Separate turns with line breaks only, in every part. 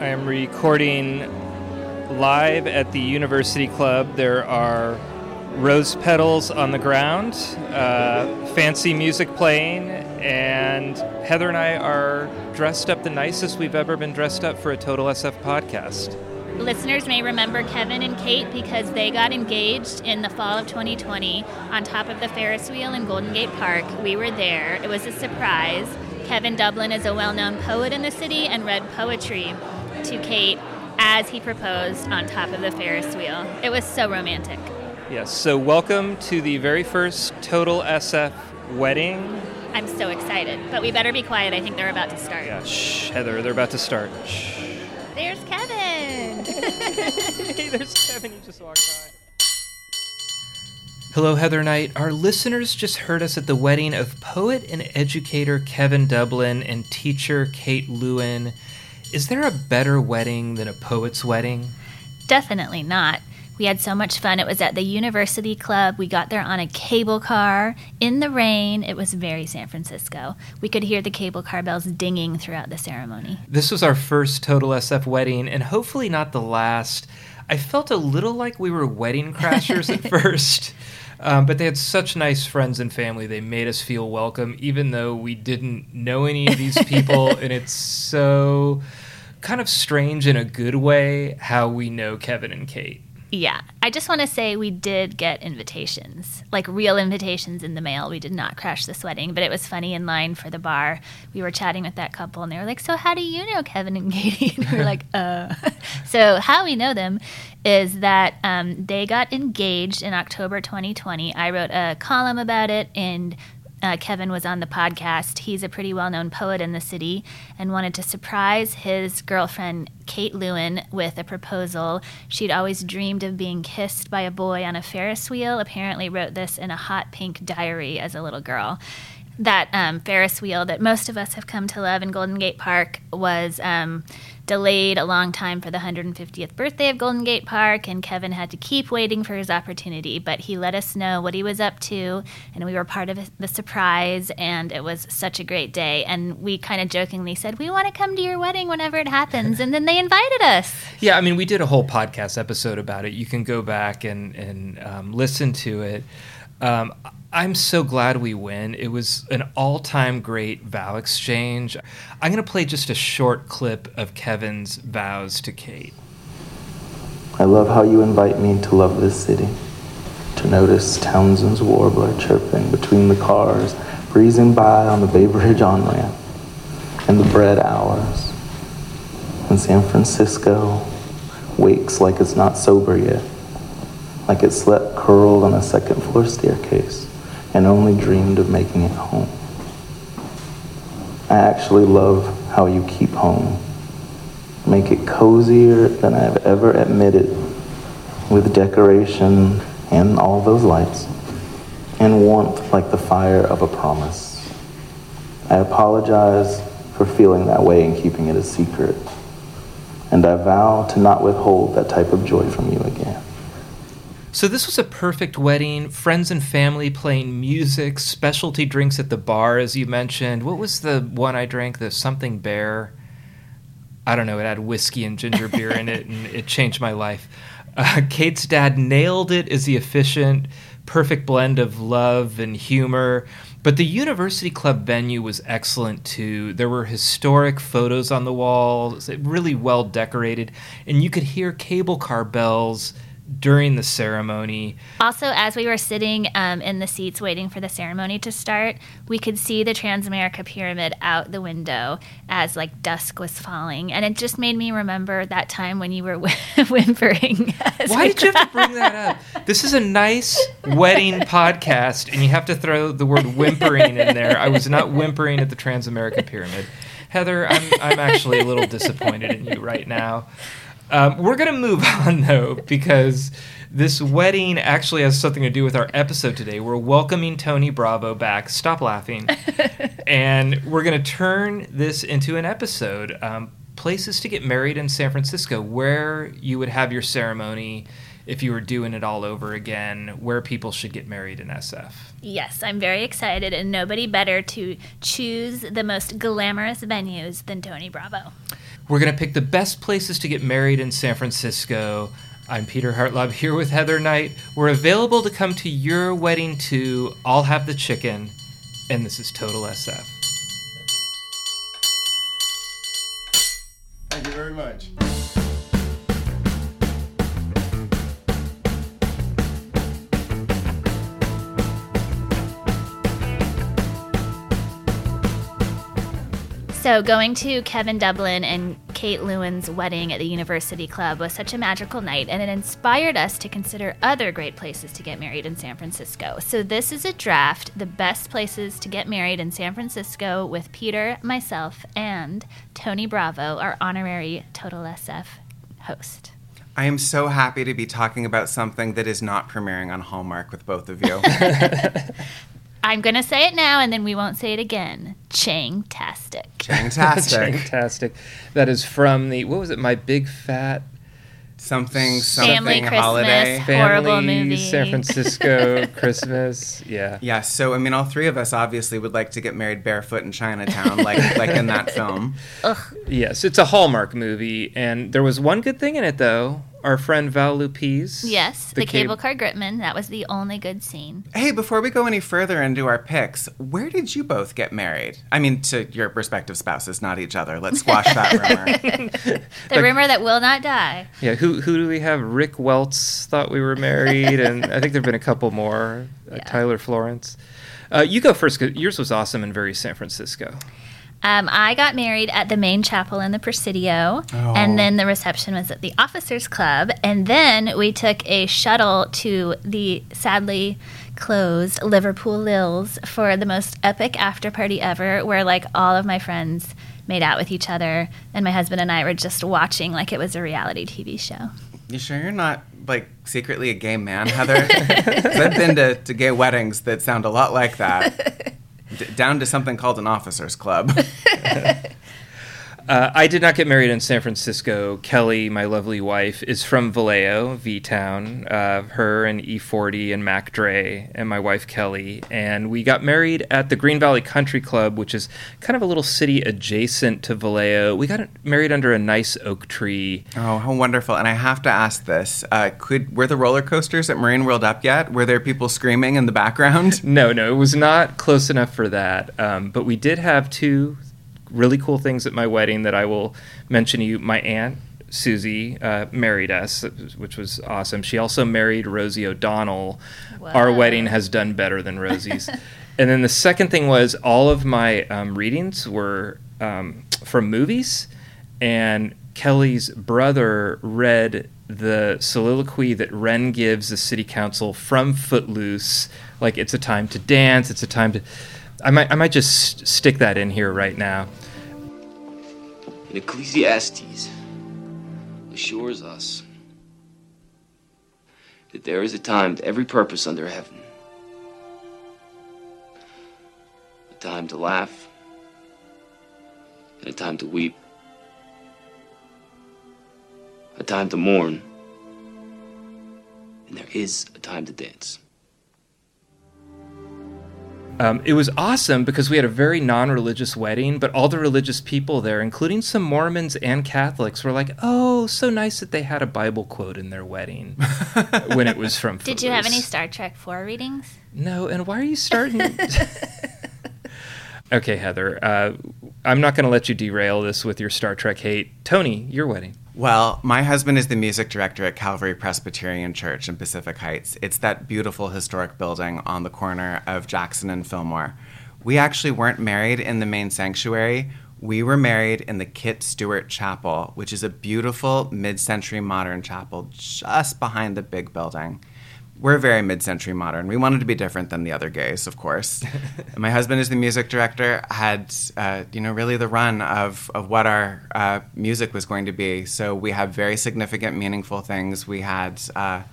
I am recording live at the University Club. There are rose petals on the ground, uh, fancy music playing, and Heather and I are dressed up the nicest we've ever been dressed up for a Total SF podcast.
Listeners may remember Kevin and Kate because they got engaged in the fall of 2020 on top of the Ferris wheel in Golden Gate Park. We were there. It was a surprise. Kevin Dublin is a well known poet in the city and read poetry to Kate as he proposed on top of the Ferris wheel. It was so romantic.
Yes, so welcome to the very first Total SF wedding.
I'm so excited, but we better be quiet. I think they're about to start.
Yeah, shh, Heather, they're about to start. Shh.
There's Kevin.
hey, there's Kevin. You just walked by. Hello, Heather Knight. Our listeners just heard us at the wedding of poet and educator Kevin Dublin and teacher Kate Lewin. Is there a better wedding than a poet's wedding?
Definitely not. We had so much fun. It was at the University Club. We got there on a cable car in the rain. It was very San Francisco. We could hear the cable car bells dinging throughout the ceremony.
This was our first Total SF wedding, and hopefully not the last. I felt a little like we were wedding crashers at first. Um, but they had such nice friends and family. They made us feel welcome, even though we didn't know any of these people. and it's so kind of strange in a good way how we know Kevin and Kate.
Yeah. I just want to say we did get invitations, like real invitations in the mail. We did not crash this wedding, but it was funny in line for the bar. We were chatting with that couple and they were like, So, how do you know Kevin and Katie? And we were like, Uh. so, how we know them is that um, they got engaged in October 2020. I wrote a column about it and uh, Kevin was on the podcast. He's a pretty well known poet in the city and wanted to surprise his girlfriend, Kate Lewin, with a proposal. She'd always dreamed of being kissed by a boy on a Ferris wheel, apparently, wrote this in a hot pink diary as a little girl. That um, Ferris wheel that most of us have come to love in Golden Gate Park was. Um, delayed a long time for the 150th birthday of Golden Gate Park, and Kevin had to keep waiting for his opportunity. But he let us know what he was up to, and we were part of the surprise, and it was such a great day. And we kind of jokingly said, We want to come to your wedding whenever it happens. And then they invited us.
Yeah, I mean, we did a whole podcast episode about it. You can go back and, and um, listen to it. Um, I'm so glad we win. It was an all time great vow exchange. I'm going to play just a short clip of Kevin's vows to Kate.
I love how you invite me to love this city, to notice Townsend's warbler chirping between the cars, breezing by on the Bay Bridge on ramp, and the bread hours. When San Francisco wakes like it's not sober yet, like it slept curled on a second floor staircase and only dreamed of making it home. I actually love how you keep home. Make it cozier than I've ever admitted with decoration and all those lights and warmth like the fire of a promise. I apologize for feeling that way and keeping it a secret. And I vow to not withhold that type of joy from you again.
So this was a perfect wedding. Friends and family playing music, specialty drinks at the bar, as you mentioned. What was the one I drank? The something bear. I don't know. It had whiskey and ginger beer in it, and it changed my life. Uh, Kate's dad nailed it as the efficient, perfect blend of love and humor. But the University Club venue was excellent too. There were historic photos on the walls, really well decorated, and you could hear cable car bells during the ceremony.
Also, as we were sitting um, in the seats waiting for the ceremony to start, we could see the Transamerica Pyramid out the window as like dusk was falling, and it just made me remember that time when you were whimpering.
Why did you have to bring that up? This is a nice wedding podcast, and you have to throw the word whimpering in there. I was not whimpering at the Transamerica Pyramid. Heather, I'm, I'm actually a little disappointed in you right now. Um, we're going to move on, though, because this wedding actually has something to do with our episode today. We're welcoming Tony Bravo back. Stop laughing. and we're going to turn this into an episode. Um, places to get married in San Francisco, where you would have your ceremony if you were doing it all over again, where people should get married in SF.
Yes, I'm very excited, and nobody better to choose the most glamorous venues than Tony Bravo.
We're going to pick the best places to get married in San Francisco. I'm Peter Hartlaub here with Heather Knight. We're available to come to your wedding too. I'll have the chicken. And this is Total SF.
So, going to Kevin Dublin and Kate Lewin's wedding at the University Club was such a magical night, and it inspired us to consider other great places to get married in San Francisco. So, this is a draft the best places to get married in San Francisco with Peter, myself, and Tony Bravo, our honorary Total SF host.
I am so happy to be talking about something that is not premiering on Hallmark with both of you.
I'm going to say it now and then we won't say it again. Chang-tastic.
Fantastic.
Fantastic. That is from the, what was it, My Big Fat
something,
Family
something
Christmas.
holiday.
Horrible
Family
movie.
San Francisco Christmas. Yeah.
Yeah, so I mean, all three of us obviously would like to get married barefoot in Chinatown, like like in that film. Ugh.
Yes, it's a Hallmark movie, and there was one good thing in it, though. Our friend Val Lupiz.
Yes, the,
cab-
cable car gripman. That was the only good scene.
Hey, before we go any further into our picks, where did you both get married? I mean, to your respective spouses, not each other. Let's squash that rumor.
The rumor that will not die.
Yeah, who who do we have? Rick Welts thought we were married, and I think there've been a couple more. Uh,
Yeah.
Tyler Florence. Uh, you go first. 'cause yours was awesome and very San Francisco.
Um, I got married at the main chapel in the Presidio,
Oh.
and then the reception was at the Officers Club, and then we took a shuttle to the sadly closed Liverpool Lil's for the most epic after party ever, where like all of my friends made out with each other, and my husband and I were just watching like it was a reality TV show.
You sure you're not like secretly a gay man, Heather? I've been to, to gay weddings that sound a lot like that. D- down to something called an officers club.
Uh, I did not get married in San Francisco. Kelly, my lovely wife, is from Vallejo, V Town. Uh, her and E40 and Mac Dre, and my wife Kelly. And we got married at the Green Valley Country Club, which is kind of a little city adjacent to Vallejo. We got married under a nice oak tree.
Oh, how wonderful! And I have to ask this: uh, Could were the roller coasters at Marine World up yet? Were there people screaming in the background?
No, no, it was not close enough for that. Um, but we did have two really cool things at my wedding that I will mention to you. My aunt Susie uh, married us, which was awesome. She also married Rosie O'Donnell. Our wedding has done better than Rosie's. and then the second thing was all of my um, readings were um, from movies, and Kelly's brother read the soliloquy that Ren gives the city council from Footloose. Like it's a time to dance. It's a time to. I might. I might just stick that in here right now.
In Ecclesiastes assures us that there is a time to every purpose under heaven. A time to laugh and a time to weep. A time to mourn. And there is a time to dance.
Um, it was awesome because we had a very non-religious wedding, but all the religious people there, including some Mormons and Catholics, were like, "Oh, so nice that they had a Bible quote in their wedding when it was from."
Did you have any Star Trek 4 readings?
No, and why are you starting? okay, Heather, uh, I'm not going to let you derail this with your Star Trek hate. Tony, your wedding.
Well, my husband is the music director at Calvary Presbyterian Church in Pacific Heights. It's that beautiful historic building on the corner of Jackson and Fillmore. We actually weren't married in the main sanctuary. We were married in the Kit Stewart Chapel, which is a beautiful mid century modern chapel just behind the big building. We're very mid century modern. We wanted to be different than the other gays, of course. my husband is the music director, had, uh, you know, really the run of, of what our uh, music was going to be. So we had very significant, meaningful things. We had uh,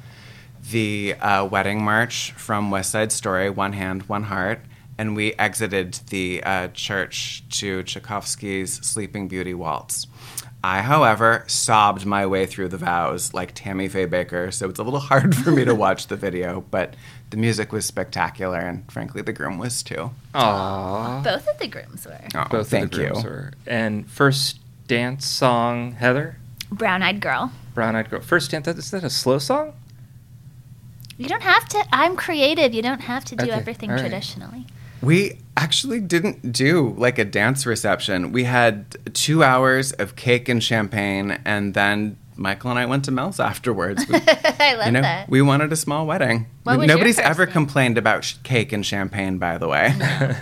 the uh, wedding march from West Side Story, One Hand, One Heart and we exited the uh, church to Tchaikovsky's Sleeping Beauty Waltz. I, however, sobbed my way through the vows like Tammy Faye Bakker, so it's a little hard for me to watch the video, but the music was spectacular, and frankly, the groom was too.
Aww.
Both of the grooms were.
Oh,
Both
thank
of the grooms
you.
were. And first dance song, Heather?
Brown Eyed Girl.
Brown Eyed Girl. First dance, is that a slow song?
You don't have to. I'm creative. You don't have to do
Okay,
everything
all right.
traditionally.
We actually didn't do like a dance reception. We had two hours of cake and champagne, and then Michael and I went to Mel's afterwards. We,
I love
you know,
that.
we wanted a small wedding.
What was
Nobody's
first
ever
name?
complained about sh- cake and champagne, by the way.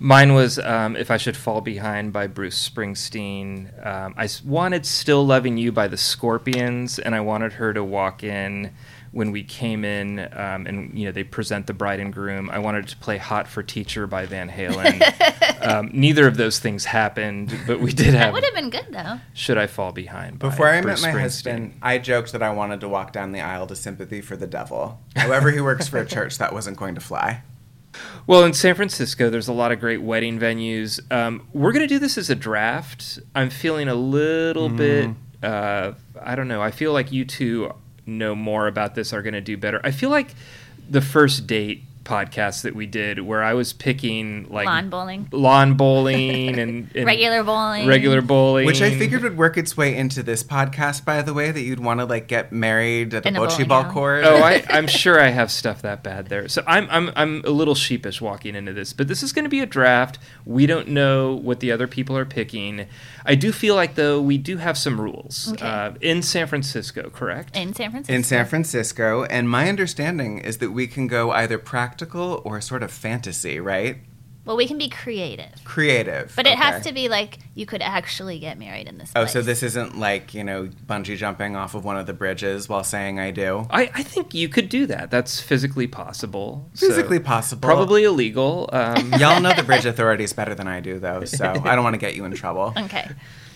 Mine was um, If I Should Fall Behind by Bruce Springsteen. Um, I s- wanted Still Loving You by the Scorpions, and I wanted her to walk in when we came in um, and you know they present the bride and groom. I wanted to play Hot for Teacher by Van Halen. um, neither of those things happened, but we did have That
would have been good though.
Should I Fall Behind by
Before I
Bruce
met my husband, I joked that I wanted to walk down the aisle to sympathy for the devil. However, he works for a church that wasn't going to fly.
Well, in San Francisco, there's a lot of great wedding venues. Um, we're going to do this as a draft. I'm feeling a little bit, uh, I don't know. I feel like you two know more about this, are going to do better. I feel like the first date podcast that we did, where I was picking like
Lawn bowling.
lawn bowling and, and
Regular bowling.
regular bowling,
Which I figured would work its way into this podcast, by the way, that you'd want to like get married at a
In a
bocce
bowling
ball
alley.
court.
oh, I, I'm sure I have stuff that bad there. So I'm, I'm, I'm a little sheepish walking into this, but this is going to be a draft. We don't know what the other people are picking. I do feel like, though, we do have some rules
Okay.
uh, in San Francisco, correct?
in San Francisco.
in San Francisco, and my understanding is that we can go either practical or sort of fantasy, right?
Well, we can be creative,
Creative.
but it has to be like you could actually get married in this.
Oh,
place.
so this isn't like, you know, bungee jumping off of one of the bridges while saying I do?
I, I think you could do that. That's physically possible. So
Physically possible.
Probably illegal. Um,
Y'all know the bridge authorities better than I do, though, so I don't want to get you in trouble.
Okay,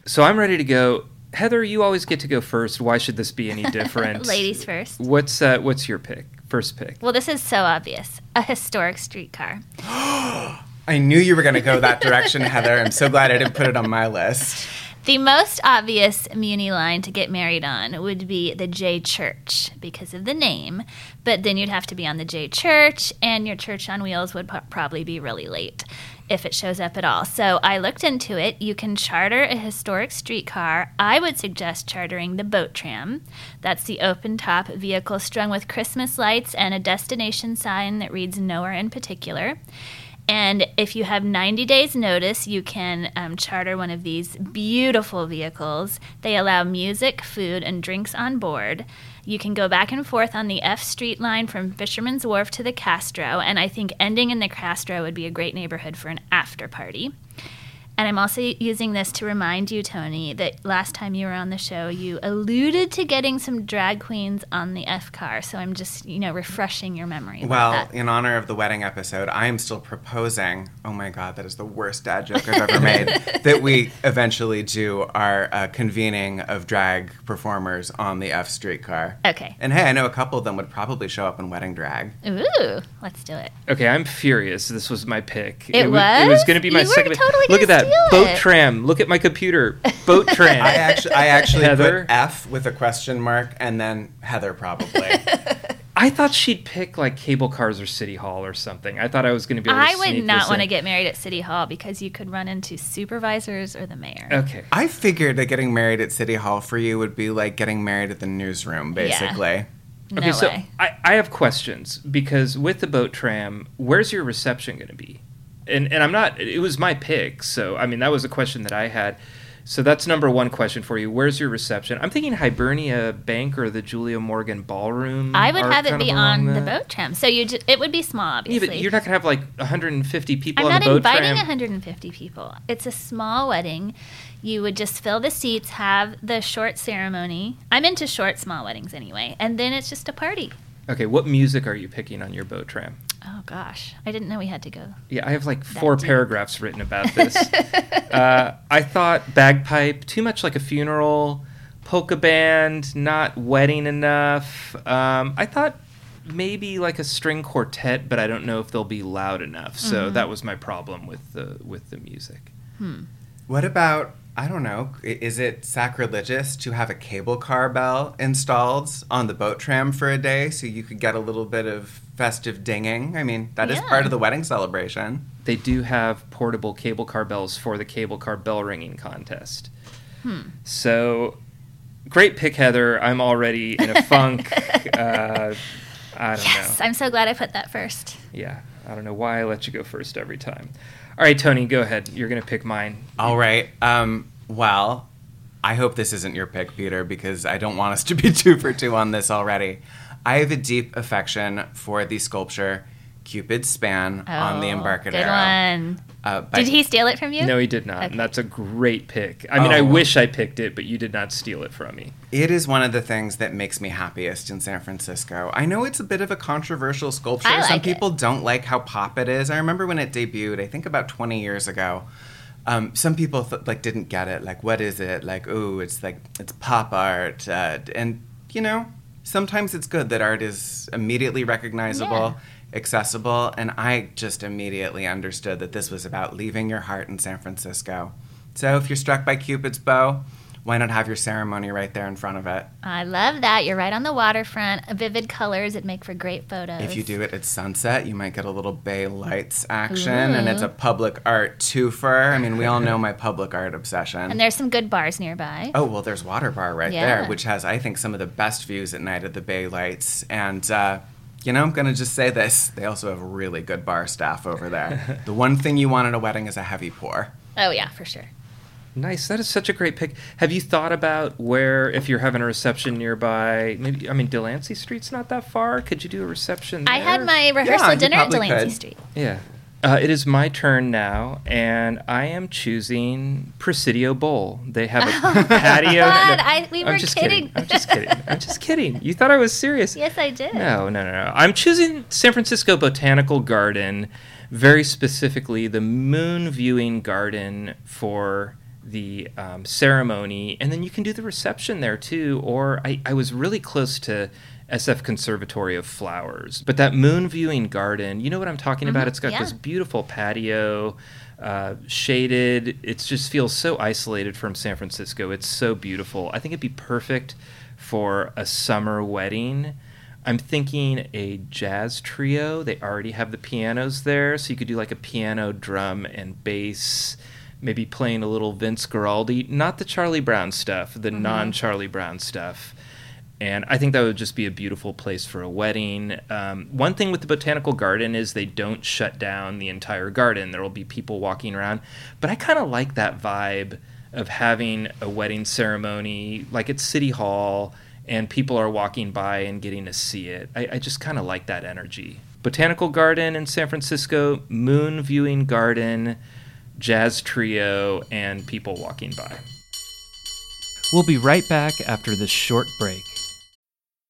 so I'm ready to go. Heather, you always get to go first. Why should this be any different?
ladies first.
What's uh, what's your pick? First pick.
Well, this is so obvious. A historic streetcar.
I knew you were going to go that direction, Heather. I'm so glad I didn't put it on my list.
The most obvious Muni line to get married on would be the J Church because of the name, but then you'd have to be on the J Church, and your church on wheels would po- probably be really late if it shows up at all. So I looked into it. You can charter a historic streetcar. I would suggest chartering the boat tram. That's the open top vehicle strung with Christmas lights and a destination sign that reads nowhere in particular. And if you have 90 days' notice, you can um, charter one of these beautiful vehicles. They allow music, food, and drinks on board. You can go back and forth on the F Street line from Fisherman's Wharf to the Castro, and I think ending in the Castro would be a great neighborhood for an after party. And I'm also using this to remind you, Tony, that last time you were on the show, you alluded to getting some drag queens on the F car. So I'm just, you know, refreshing your memory. about
Well,
that.
in honor of the wedding episode, I am still proposing. Oh my God, that is the worst dad joke I've ever made. that we eventually do our uh, convening of drag performers on the F streetcar.
Okay.
And hey, I know a couple of them would probably show up in wedding drag.
Ooh, let's do it.
Okay, I'm furious. This was my pick.
It
wa- It was
was?
going to be my
You were
second. pick.
totally
Look at that
steal
boat
it.
tram. Look at my computer. Boat tram.
I actually, I actually
Heather?
put F with a question mark and then Heather probably.
I thought she'd pick like cable cars or City Hall or something. I thought I was going to be able to
I would
sneak
not want to get married at City Hall because you could run into supervisors or the mayor.
Okay.
I figured that getting married at City Hall for you would be like getting married at the newsroom, basically.
No
okay, so. I, I have questions because with the boat tram, where's your reception going to be? And and I'm not. It was my pick, so I mean that was a question that I had. So that's number one question for you. Where's your reception? I'm thinking Hibernia Bank or the Julia Morgan Ballroom.
I would have it be on the boat tram. So you it would be small, Obviously.
Yeah, but you're not gonna have like 150 people
I'm
on
not
the boat
inviting
tram.
150 people. It's a small wedding. You would just fill the seats, have the short ceremony. I'm into short, small weddings anyway, and then it's just a party.
Okay, what music are you picking on your boat tram?
Oh gosh, I didn't know we had to go.
Yeah, I have like four
deep.
paragraphs written about this. uh, I thought bagpipe too much like a funeral, polka band not wedding enough. Um, I thought maybe like a string quartet, but I don't know if they'll be loud enough. So
Mm-hmm.
that was my problem with the with the music.
What about I don't know. Is it sacrilegious to have a cable car bell installed on the boat tram for a day so you could get a little bit of festive dinging? I mean, that is
Yeah.
part of the wedding celebration.
They do have portable cable car bells for the cable car bell ringing contest. So great pick, Heather. I'm already in a funk. uh, I don't know.
Yes, I'm so glad I put that first.
Yeah, I don't know why I let you go first every time. All right, Tony, go ahead. You're gonna pick mine.
All right. Um, well, I hope this isn't your pick, Peter, because I don't want us to be two for two on this already. I have a deep affection for the sculpture Cupid's Span on the
Oh,
Embarcadero.
Good one.
Uh,
Did he steal it from you?
No, he did not.
Okay.
And that's a great pick. I mean, I
Oh.
wish I picked it, but you did not steal it from me.
It is one of the things that makes me happiest in San Francisco. I know it's a bit of a controversial sculpture.
I
Some
like it.
people don't like how pop it is. I remember when it debuted, I think about 20 years ago. Um, some people th- like didn't get it. Like, what is it? Like, ooh, it's like it's pop art, uh, and you know, sometimes it's good that art is immediately recognizable, accessible, and I just immediately understood that this was about leaving your heart in San Francisco. So, if you're struck by Cupid's bow, why not have your ceremony right there in front of it?
I love that. You're right on the waterfront. Vivid colors. It'd make for great photos.
If you do it at sunset, you might get a little bay lights action, and it's a public art twofer. I mean, we all know my public art obsession.
And there's some good bars nearby.
oh well, there's Water Bar right
Yeah.
there, which has I think some of the best views at night at the bay lights. And uh, you know, I'm gonna just say this: they also have really good bar staff over there. the one thing you want at a wedding is a heavy pour.
Oh yeah, for sure.
Nice. That is such a great pick. Have you thought about where, if you're having a reception nearby, maybe, I mean, Delancey Street's not that far. Could you do a reception there?
I had my rehearsal
you
dinner at Delancey
could.
Street.
Yeah. Uh, it is my turn now, and I am choosing Presidio Bowl. They have a patio.
God, I- we
I'm
were
just
kidding.
I'm just kidding. I'm just kidding. You thought I was serious.
Yes, I did.
No, no, no, no. I'm choosing San Francisco Botanical Garden, very specifically the moon viewing garden for the um, ceremony, and then you can do the reception there too. Or I, I was really close to SF Conservatory of Flowers, but that moon viewing garden, you know what I'm talking about? It's got
yeah.
this beautiful patio. Uh, shaded. It just feels so isolated from San Francisco. It's so beautiful. I think it'd be perfect for a summer wedding. I'm thinking a jazz trio. They already have the pianos there, so you could do like a piano, drum, and bass. Maybe playing a little Vince Guaraldi, not the Charlie Brown stuff, the non Charlie Brown stuff. And I think that would just be a beautiful place for a wedding. Um, one thing with the botanical garden is they don't shut down the entire garden. There will be people walking around. But I kind of like that vibe of having a wedding ceremony like at City Hall and people are walking by and getting to see it. I, I just kind of like that energy. Botanical Garden in San Francisco, Moon Viewing Garden, Jazz Trio, and people walking by. We'll be right back after this short break.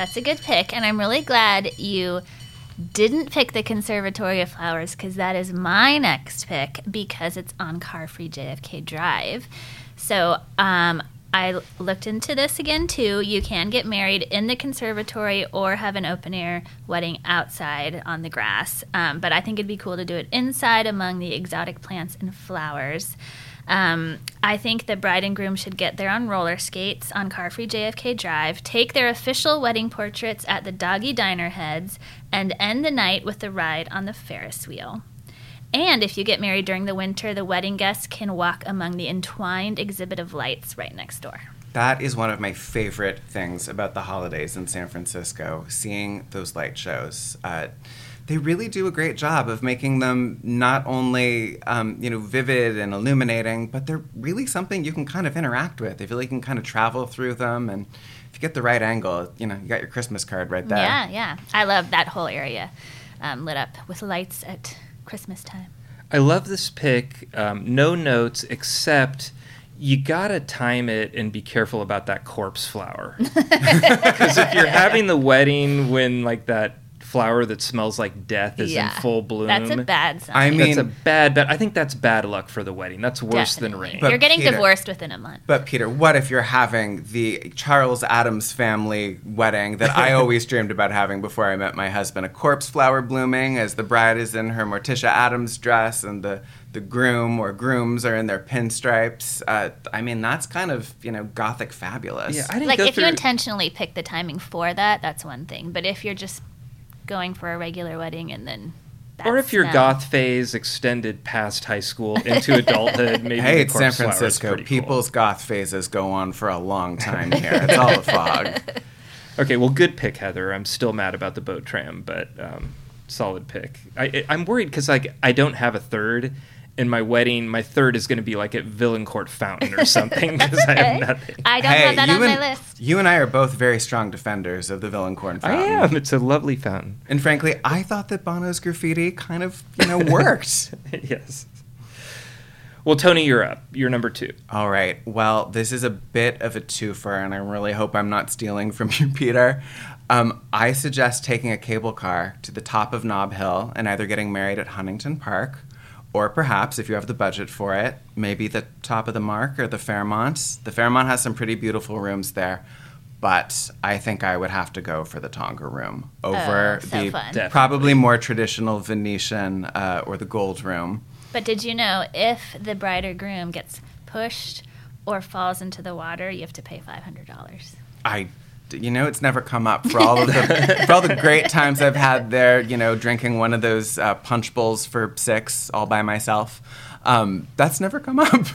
That's a good pick, and I'm really glad you didn't pick the Conservatory of Flowers because that is my next pick because it's on car free JFK Drive. So um, I looked into this again too. You can get married in the conservatory or have an open air wedding outside on the grass. Um, but I think it'd be cool to do it inside among the exotic plants and flowers. Um, I think the bride and groom should get there on roller skates on Car Free JFK Drive, take their official wedding portraits at the Doggy Diner Heads, and end the night with a ride on the Ferris wheel. And if you get married during the winter, the wedding guests can walk among the entwined exhibit of lights right next door.
That is one of my favorite things about the holidays in San Francisco, seeing those light shows. Uh, they really do a great job of making them not only um, you know vivid and illuminating, but they're really something you can kind of interact with. They feel like you can kind of travel through them, and if you get the right angle, you know you got your Christmas card right there.
Yeah, yeah. I love that whole area um, lit up with lights at Christmas time.
I love this pick. Um, no notes except you gotta time it and be careful about that corpse flower. Because if you're having the wedding when like that flower that smells like death is
Yeah.
in full bloom,
That's a bad sign.
I mean-
that's a bad. But I think that's bad luck for the wedding. That's worse than rain.
But
You're getting
Peter-
divorced within a month.
But Peter, what if you're having the Charles Addams family wedding that I always dreamed about having before I met my husband? A corpse flower blooming as the bride is in her Morticia Addams dress and the, the groom or grooms are in their pinstripes. Uh, I mean, that's kind of, you know, gothic fabulous.
yeah, I didn't
Like
go
if
through.
you intentionally pick the timing for that, that's one thing. But if you're just going for a regular wedding and then
or if your
no.
goth phase extended past high school into adulthood, maybe
Hey, it's San
corpse flower is
Francisco.
pretty cool.
People's goth phases go on for a long time here. It's all a fog.
Okay, well, good pick, Heather. I'm still mad about the boat tram, but um, solid pick. I, I- I'm worried because like I don't have a third. In my wedding, my third is going to be like at Vaillancourt Fountain or something because I have nothing.
I don't
hey,
have that
you
on
and,
my list.
You and I are both very strong defenders of the Vaillancourt
I am. It's a lovely fountain.
And frankly, I thought that Bono's graffiti kind of, you know, worked.
yes. Well, Tony, you're up. You're number two.
All right. Well, this is a bit of a twofer, and I really hope I'm not stealing from you, Peter. Um, I suggest taking a cable car to the top of Nob Hill and either getting married at Huntington Park, or perhaps, if you have the budget for it, maybe the top of the Mark or the Fairmont. The Fairmont has some pretty beautiful rooms there, but I think I would have to go for the Tonga room over
Oh, so
the
fun.
Probably more traditional Venetian uh, or the Gold Room.
But did you know if the bride or groom gets pushed or falls into the water, you have to pay five hundred dollars.
I, you know, it's never come up for all of the for all the great times I've had there. You know, drinking one of those uh, punch bowls for six all by myself. Um, that's never come up.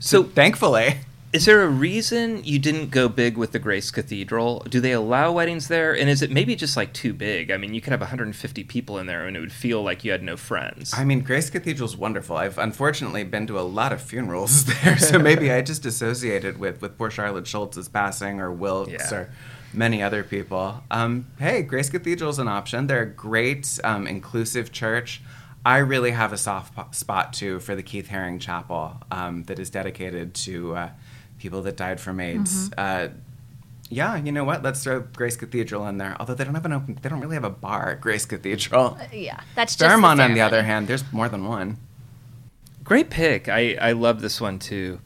So,
Thankfully,
is there a reason you didn't go big with the Grace Cathedral? Do they allow weddings there? And is it maybe just like too big? I mean, you could have 150 people in there and it would feel like you had no friends.
I mean, Grace Cathedral's wonderful. I've unfortunately been to a lot of funerals there, so maybe I just associated with with poor Charlotte Shultz's passing or Wilkes
Yeah.
or many other people. Um, hey, Grace Cathedral's an option. They're a great, um, inclusive church. I really have a soft spot too for the Keith Haring Chapel um, that is dedicated to uh, people that died from AIDS. Uh, yeah, you know what? Let's throw Grace Cathedral in there. Although they don't have an open, they don't really have a bar at Grace Cathedral.
Yeah, that's just
Fairmont,
the
on the other hand, there's more than one.
Great pick. I, I love this one too.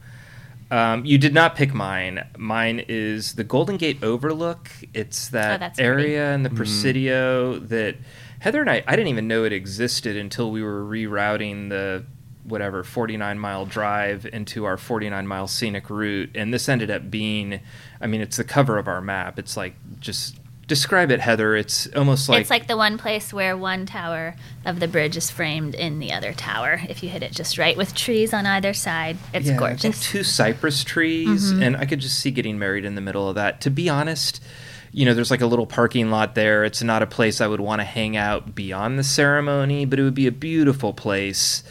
Um, you did not pick mine. Mine is the Golden Gate Overlook. It's that
Oh, that's pretty.
area in the Presidio that Heather and I, I didn't even know it existed until we were rerouting the whatever 49 mile drive into our 49 mile scenic route. And this ended up being, I mean, it's the cover of our map. It's like, just describe it, Heather. It's almost like
it's like the one place where one tower of the bridge is framed in the other tower. If you hit it just right with trees on either side, it's
Yeah,
gorgeous.
two cypress trees, mm-hmm. and I could just see getting married in the middle of that. To be honest, you know, there's like a little parking lot there. It's not a place I would want to hang out beyond the ceremony, but it would be a beautiful place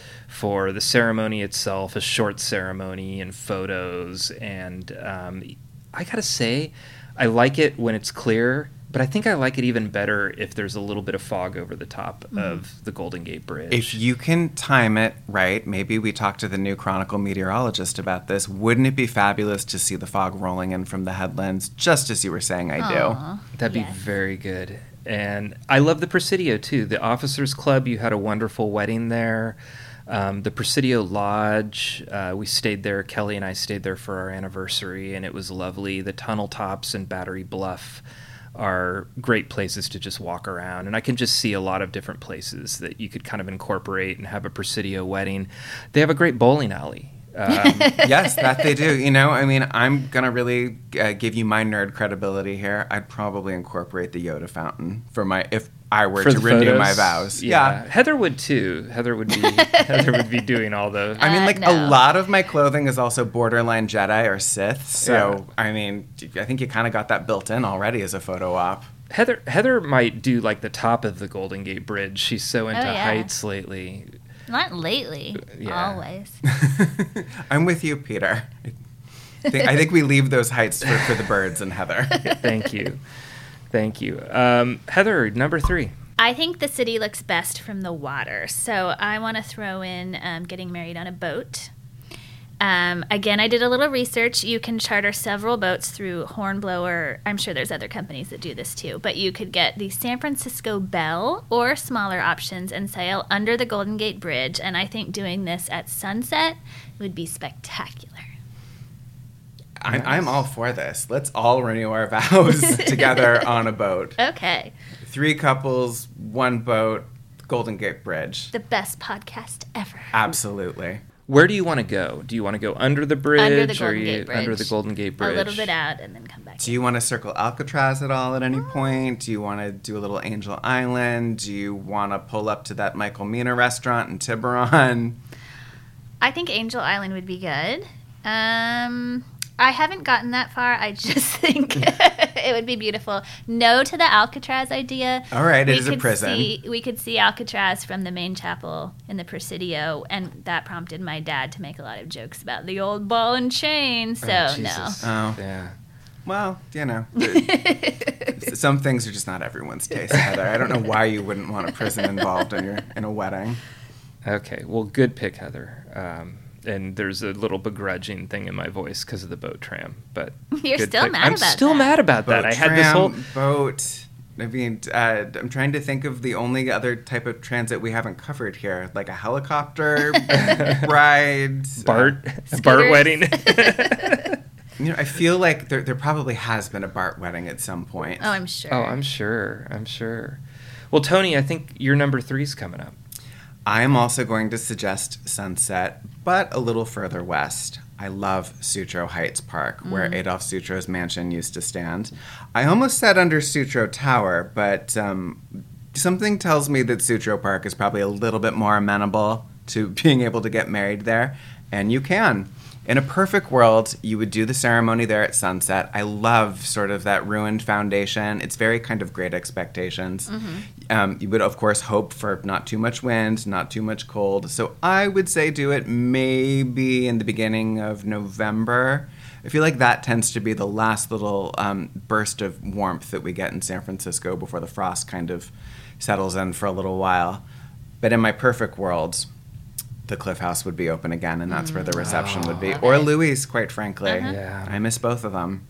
for the ceremony itself, a short ceremony and photos. And um, I gotta say, I like it when it's clear. But I think I like it even better if there's a little bit of fog over the top of the Golden Gate Bridge.
If you can time it right, maybe we talk to the new Chronicle meteorologist about this. Wouldn't it be fabulous to see the fog rolling in from the headlands, just as you were saying I do?
That'd
yes.
be very good. And I love the Presidio too. The Officers Club, you had a wonderful wedding there. Um, the Presidio Lodge, uh, we stayed there. Kelly and I stayed there for our anniversary, and it was lovely. The tunnel tops and Battery Bluff are great places to just walk around. And I can just see a lot of different places that you could kind of incorporate and have a Presidio wedding. They have a great bowling alley. Um,
yes, that they do. You know, I mean, I'm gonna really uh, give you my nerd credibility here. I'd probably incorporate the Yoda fountain for my if I were
for
to renew
photos.
my vows.
Yeah. Heather would too. Heather would be Heather would be doing all the.
I mean,
Uh,
like
no.
a lot of my clothing is also borderline Jedi or Sith. So, I mean, I think you kind of got that built in already as a photo op.
Heather Heather might do like the top of the Golden Gate Bridge. She's so into
yeah.
heights lately.
Not lately.
yeah.
Always.
I'm with you, Peter. I think, I think we leave those heights for, for the birds and Heather.
Thank you, thank you, um, Heather. Number three.
I think the city looks best from the water. So I want to throw in um, getting married on a boat. Um, again, I did a little research. You can charter several boats through Hornblower. I'm sure there's other companies that do this too, but you could get the San Francisco Bell or smaller options and sail under the Golden Gate Bridge. And I think doing this at sunset would be spectacular.
I'm, I'm all for this. Let's all renew our vows together on a boat.
Okay,
Three couples, one boat, Golden Gate Bridge.
the best podcast ever.
Absolutely.
Where do you want to go? Do you want to go under the bridge
Under the
or
Golden Gate Bridge.
under the Golden Gate Bridge?
A little bit out and then come back.
Do you want to circle Alcatraz at all at any point? Do you want to do a little Angel Island? Do you want to pull up to that Michael Mina restaurant in Tiburon?
I think Angel Island would be good. Um, I haven't gotten that far. I just think it would be beautiful. No to the Alcatraz idea.
All right, it
we
is a prison.
See, we could see Alcatraz from the main chapel in the Presidio, and that prompted my dad to make a lot of jokes about the old ball and chain. So
Oh,
no.
Oh.
yeah.
Well, you know, some things are just not everyone's taste, Heather. I don't know why you wouldn't want a prison involved in your in a wedding.
Okay, well, good pick, Heather. Um, and there's a little begrudging thing in my voice because of the boat tram, but
You're still
pick.
mad
I'm
about
still
that.
mad about that.
Boat
I had this whole.
boat. I mean, uh, I'm trying to think of the only other type of transit we haven't covered here, like a helicopter ride.
Bart, Bart wedding.
You know, I feel like there, there probably has been a Bart wedding at some point.
Oh, I'm sure.
oh, I'm sure. I'm sure. Well, Tony, I think your number three's coming up.
I'm also going to suggest Sunset, but a little further west. I love Sutro Heights Park, where Adolf Sutro's mansion used to stand. I almost said under Sutro Tower, but um, something tells me that Sutro Park is probably a little bit more amenable to being able to get married there, and you can. In a perfect world, you would do the ceremony there at sunset. I love sort of that ruined foundation. It's very kind of great expectations. Um, you would, of course, hope for not too much wind, not too much cold. So I would say do it maybe in the beginning of November. I feel like that tends to be the last little um, burst of warmth that we get in San Francisco before the frost kind of settles in for a little while. But in my perfect world, the Cliff House would be open again, and that's where the reception would be. Or Louis, quite frankly.
Yeah.
I miss both of them.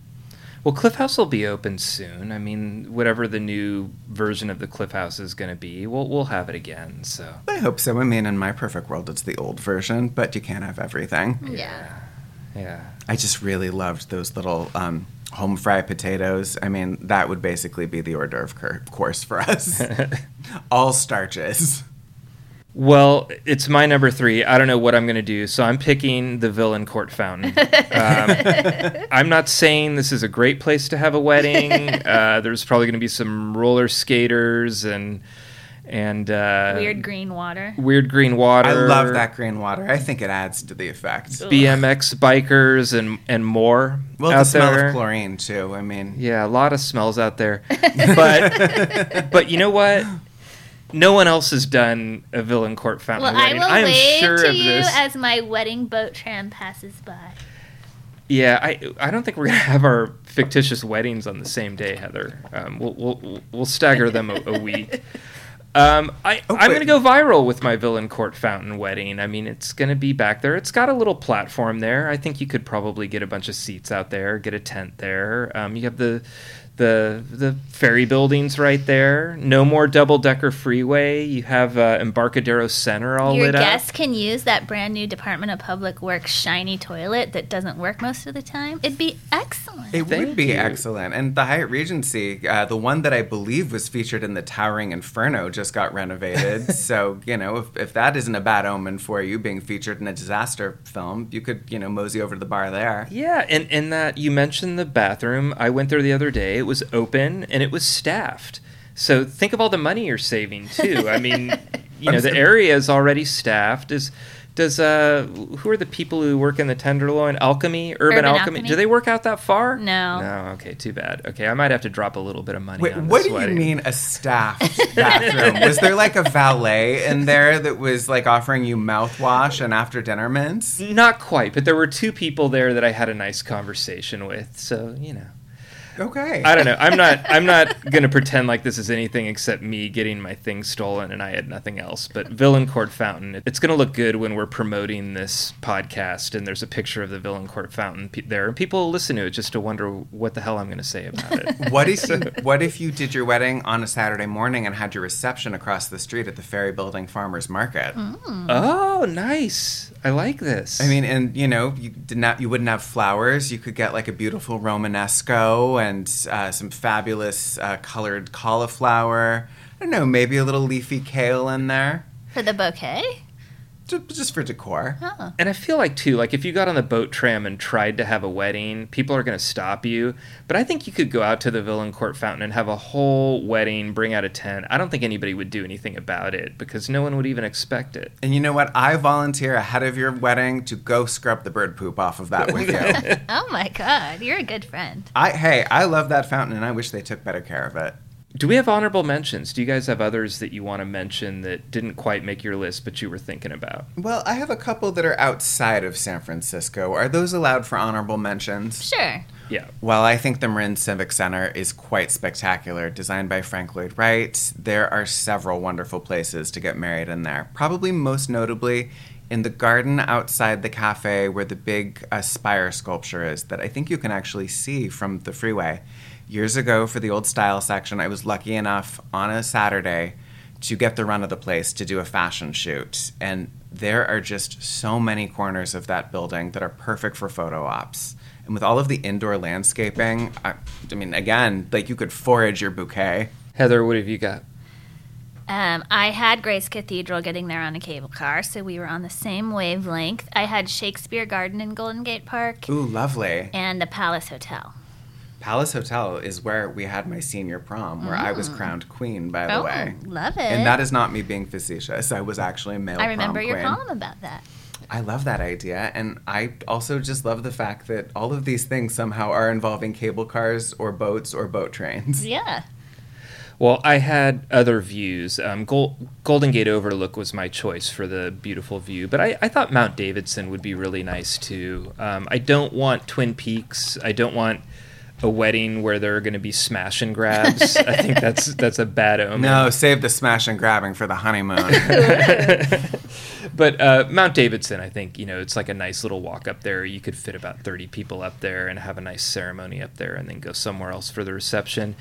Well, Cliff House will be open soon. I mean, whatever the new version of the Cliff House is going to be, we'll we'll have it again. So
I hope so. I mean, in my perfect world, it's the old version, but you can't have everything.
yeah.
yeah,
I just really loved those little um, home fry potatoes. I mean, that would basically be the hors d'oeuvre course for us. All starches.
Well, it's my number three. I don't know what I'm going to do, so I'm picking the Vaillancourt Fountain. Um, I'm not saying this is a great place to have a wedding. Uh, there's probably going to be some roller skaters and and uh,
Weird green water.
weird green water.
I love that green water. I think it adds to the effect.
BMX bikers and and more.
Well,
out
the smell
there.
of chlorine, too. I mean,
Yeah, a lot of smells out there. But but you know what? No one else has done a Vaillancourt Fountain
Well, I
wedding.
will
am
wave
sure
to
of
you
this.
as my wedding boat tram passes by.
yeah, I I don't think we're gonna have our fictitious weddings on the same day, Heather. Um, we'll, we'll we'll stagger them a, a week. Um, I,
Oh,
I'm
but-
going to go viral with my Vaillancourt Fountain wedding. I mean, it's going to be back there. It's got a little platform there. I think you could probably get a bunch of seats out there, get a tent there. Um, you have the the the ferry buildings right there. No more double decker freeway. You have uh, Embarcadero Center all
Your
lit up.
Your guests can use that brand new Department of Public Works shiny toilet that doesn't work most of the time. It'd be excellent.
It
Thank
would be
you.
excellent. And the Hyatt Regency, uh, the one that I believe was featured in the Towering Inferno, just got renovated. so, you know, if, if that isn't a bad omen for you being featured in a disaster film, you could, you know, mosey over to the bar there.
Yeah, and and that you mentioned the bathroom. I went there the other day. It was open and it was staffed. So think of all the money you're saving too. I mean, you know, the area is already staffed. Is does uh who are the people who work in the Tenderloin Alchemy, Urban,
Urban
Alchemy?
Alchemy.
Do they work out that far?
No.
No. Okay, too bad. Okay, I might have to drop a little bit of money.
Wait,
on
what
this
do you mean a staffed bathroom? was there like a valet in there that was like offering you mouthwash and after dinner mints?
Not quite, but there were two people there that I had a nice conversation with. So you know.
Okay.
I don't know. I'm not. I'm not going to pretend like this is anything except me getting my things stolen and I had nothing else. But Vaillancourt Fountain. It's going to look good when we're promoting this podcast and there's a picture of the Vaillancourt Fountain pe- there, and people listen to it just to wonder what the hell I'm going to say about it.
What if you What if you did your wedding on a Saturday morning and had your reception across the street at the Ferry Building Farmers Market?
oh, nice. I like this.
I mean, and you know, you did not, you wouldn't have flowers. You could get like a beautiful Romanesco and uh, some fabulous uh, colored cauliflower. I don't know, maybe a little leafy kale in there,
For the bouquet?
Ju- just for decor.
And I feel like too, like if you got on the boat tram and tried to have a wedding, people are going to stop you. But I think you could go out to the Vaillancourt Fountain and have a whole wedding, bring out a tent. I don't think anybody would do anything about it because no one would even expect it.
And you know what? I volunteer ahead of your wedding to go scrub the bird poop off of that with you.
Oh my god, you're a good friend.
I hey, I love that fountain, and I wish they took better care of it.
Do we have honorable mentions? Do you guys have others that you want to mention that didn't quite make your list but you were thinking about?
Well, I have a couple that are outside of San Francisco. Are those allowed for honorable mentions?
Sure.
Yeah.
Well, I think the Marin Civic Center is quite spectacular. Designed by Frank Lloyd Wright, there are several wonderful places to get married in there. Probably most notably in the garden outside the cafe where the big uh, spire sculpture is, that I think you can actually see from the freeway. Years ago, for the old style section, I was lucky enough on a Saturday to get the run of the place to do a fashion shoot. And there are just so many corners of that building that are perfect for photo ops. And with all of the indoor landscaping, I, I mean, again, like you could forage your bouquet.
Heather, what have you got?
Um, I had Grace Cathedral getting there on a cable car, so we were on the same wavelength. I had Shakespeare Garden in Golden Gate Park
Ooh, lovely.
and the Palace Hotel.
Palace Hotel is where we had my senior prom, where I was crowned queen, by the
Oh,
way.
love it.
And that is not me being facetious. I was actually a male
I remember
prom
your
queen.
column about that.
I love that idea. And I also just love the fact that all of these things somehow are involving cable cars or boats or boat trains.
Yeah.
Well, I had other views. Um, Gol- Golden Gate Overlook was my choice for the beautiful view, but I, I thought Mount Davidson would be really nice too. Um, I don't want Twin Peaks. I don't want a wedding where there are going to be smash and grabs. I think that's that's a bad omen.
No, save the smash and grabbing for the honeymoon.
But uh, Mount Davidson, I think you know, it's like a nice little walk up there. You could fit about thirty people up there and have a nice ceremony up there, and then go somewhere else for the reception.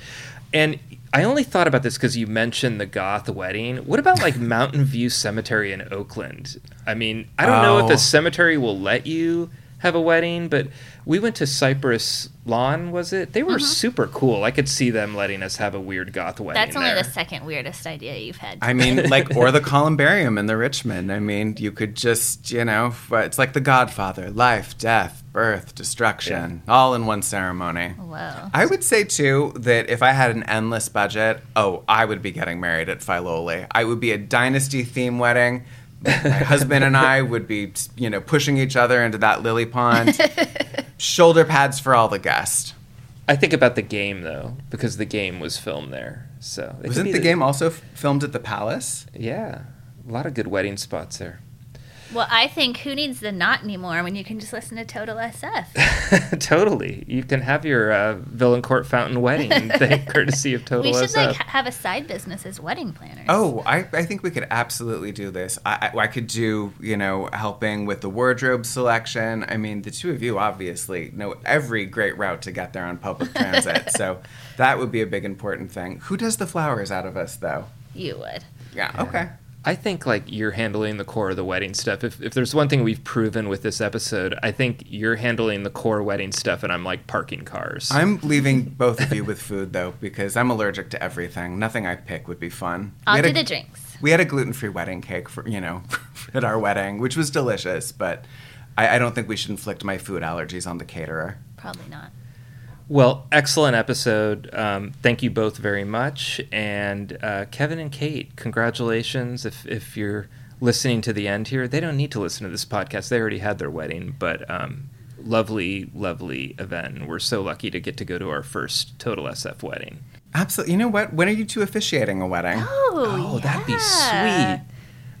And I only thought about this because you mentioned the goth wedding. What about like Mountain View Cemetery in Oakland? I mean, I don't know if
Oh.
the cemetery will let you have a wedding, but we went to Cypress Lawn. Was it? They were mm-hmm. super cool. I could see them letting us have a weird goth wedding.
That's only
there.
the second weirdest idea you've had.
I mean, like, or the columbarium in the Richmond. I mean, you could just, you know, it's like the Godfather life, death, birth, destruction, all in one ceremony.
Whoa.
I would say, too, that if I had an endless budget, oh, I would be getting married at Filoli. I would be a dynasty theme wedding. My husband and I would be, you know, pushing each other into that lily pond. Shoulder pads for all the guests.
I think about the game though, because the game was filmed there. So
Wasn't
be
the game also f- filmed at the Palace?
Yeah, a lot of good wedding spots there.
Well, I think who needs the knot anymore when you can just listen to Total SF?
totally. You can have your uh, Vaillancourt Fountain wedding, thank courtesy of Total SF.
we should
SF.
like have a side business as wedding planners.
Oh, I, I think we could absolutely do this. I, I, I could do, you know, helping with the wardrobe selection. I mean, the two of you obviously know every great route to get there on public transit. so that would be a big important thing. Who does the flowers out of us, though?
you would.
Yeah, okay.
I think like you're handling the core of the wedding stuff. If, if there's one thing we've proven with this episode, I think you're handling the core wedding stuff, and I'm like parking cars.
I'm leaving both of you with food, though, because I'm allergic to everything. Nothing I pick would be fun. We
I'll
had
do
a-
the drinks.
We had a gluten free wedding cake for, you know, at our wedding, which was delicious, but I, I don't think we should inflict my food allergies on the caterer.
Probably not.
Well, excellent episode. Um, thank you both very much. And uh, Kevin and Kate, congratulations. If, if you're listening to the end here, they don't need to listen to this podcast. They already had their wedding, but um, lovely, lovely event. And we're so lucky to get to go to our first Total SF wedding.
Absolutely. You know what? When are you two officiating a wedding?
Oh,
Oh, that'd be sweet.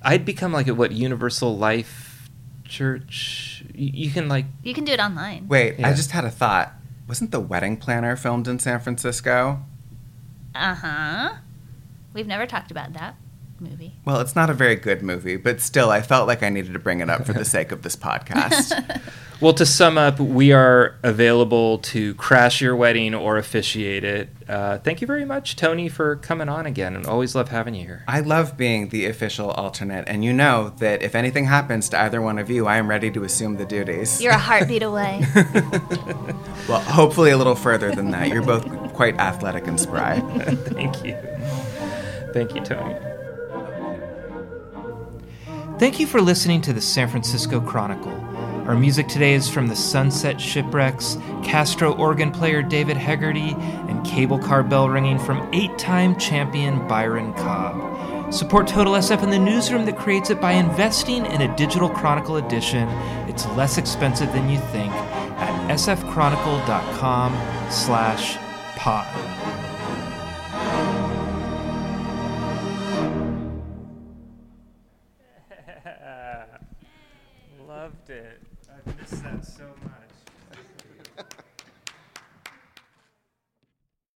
I'd become like a what Universal Life Church. You, you can like
You can do it online.
Wait, I just had a thought. Wasn't the wedding planner filmed in San Francisco?
Uh huh. We've never talked about that movie.
Well, it's not a very good movie, but still, I felt like I needed to bring it up for the sake of this podcast.
Well, to sum up, we are available to crash your wedding or officiate it. Uh, thank you very much, Tony, for coming on again, and always love having you here.
I love being the official alternate, and you know that if anything happens to either one of you, I am ready to assume the duties.
You're a heartbeat away.
well, hopefully a little further than that. You're both quite athletic and spry.
Thank you. Thank you, Tony.
Thank you for listening to the San Francisco Chronicle. Our music today is from the Sunset Shipwrecks, Castro organ player David Hegarty, and cable car bell ringing from eight time champion Byron Cobb. Support Total SF in the newsroom that creates it by investing in a digital Chronicle edition. It's less expensive than you think at sfchronicle.com slash pod.
Loved it. That.